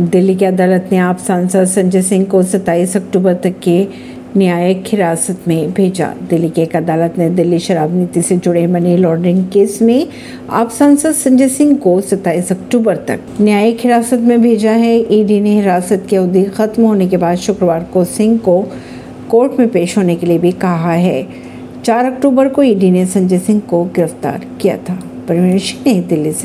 दिल्ली की अदालत ने आप सांसद संजय सिंह को 27 अक्टूबर तक के न्यायिक हिरासत में भेजा। दिल्ली की एक अदालत ने दिल्ली शराब नीति से जुड़े मनी लॉन्ड्रिंग केस में आप सांसद संजय सिंह को 27 अक्टूबर तक न्यायिक हिरासत में भेजा है। ईडी ने हिरासत की अवधि खत्म होने के बाद शुक्रवार को सिंह को कोर्ट में पेश होने के लिए भी कहा है। चार अक्टूबर को ईडी ने संजय सिंह को गिरफ़्तार किया था। परमेश सिंह नई दिल्ली से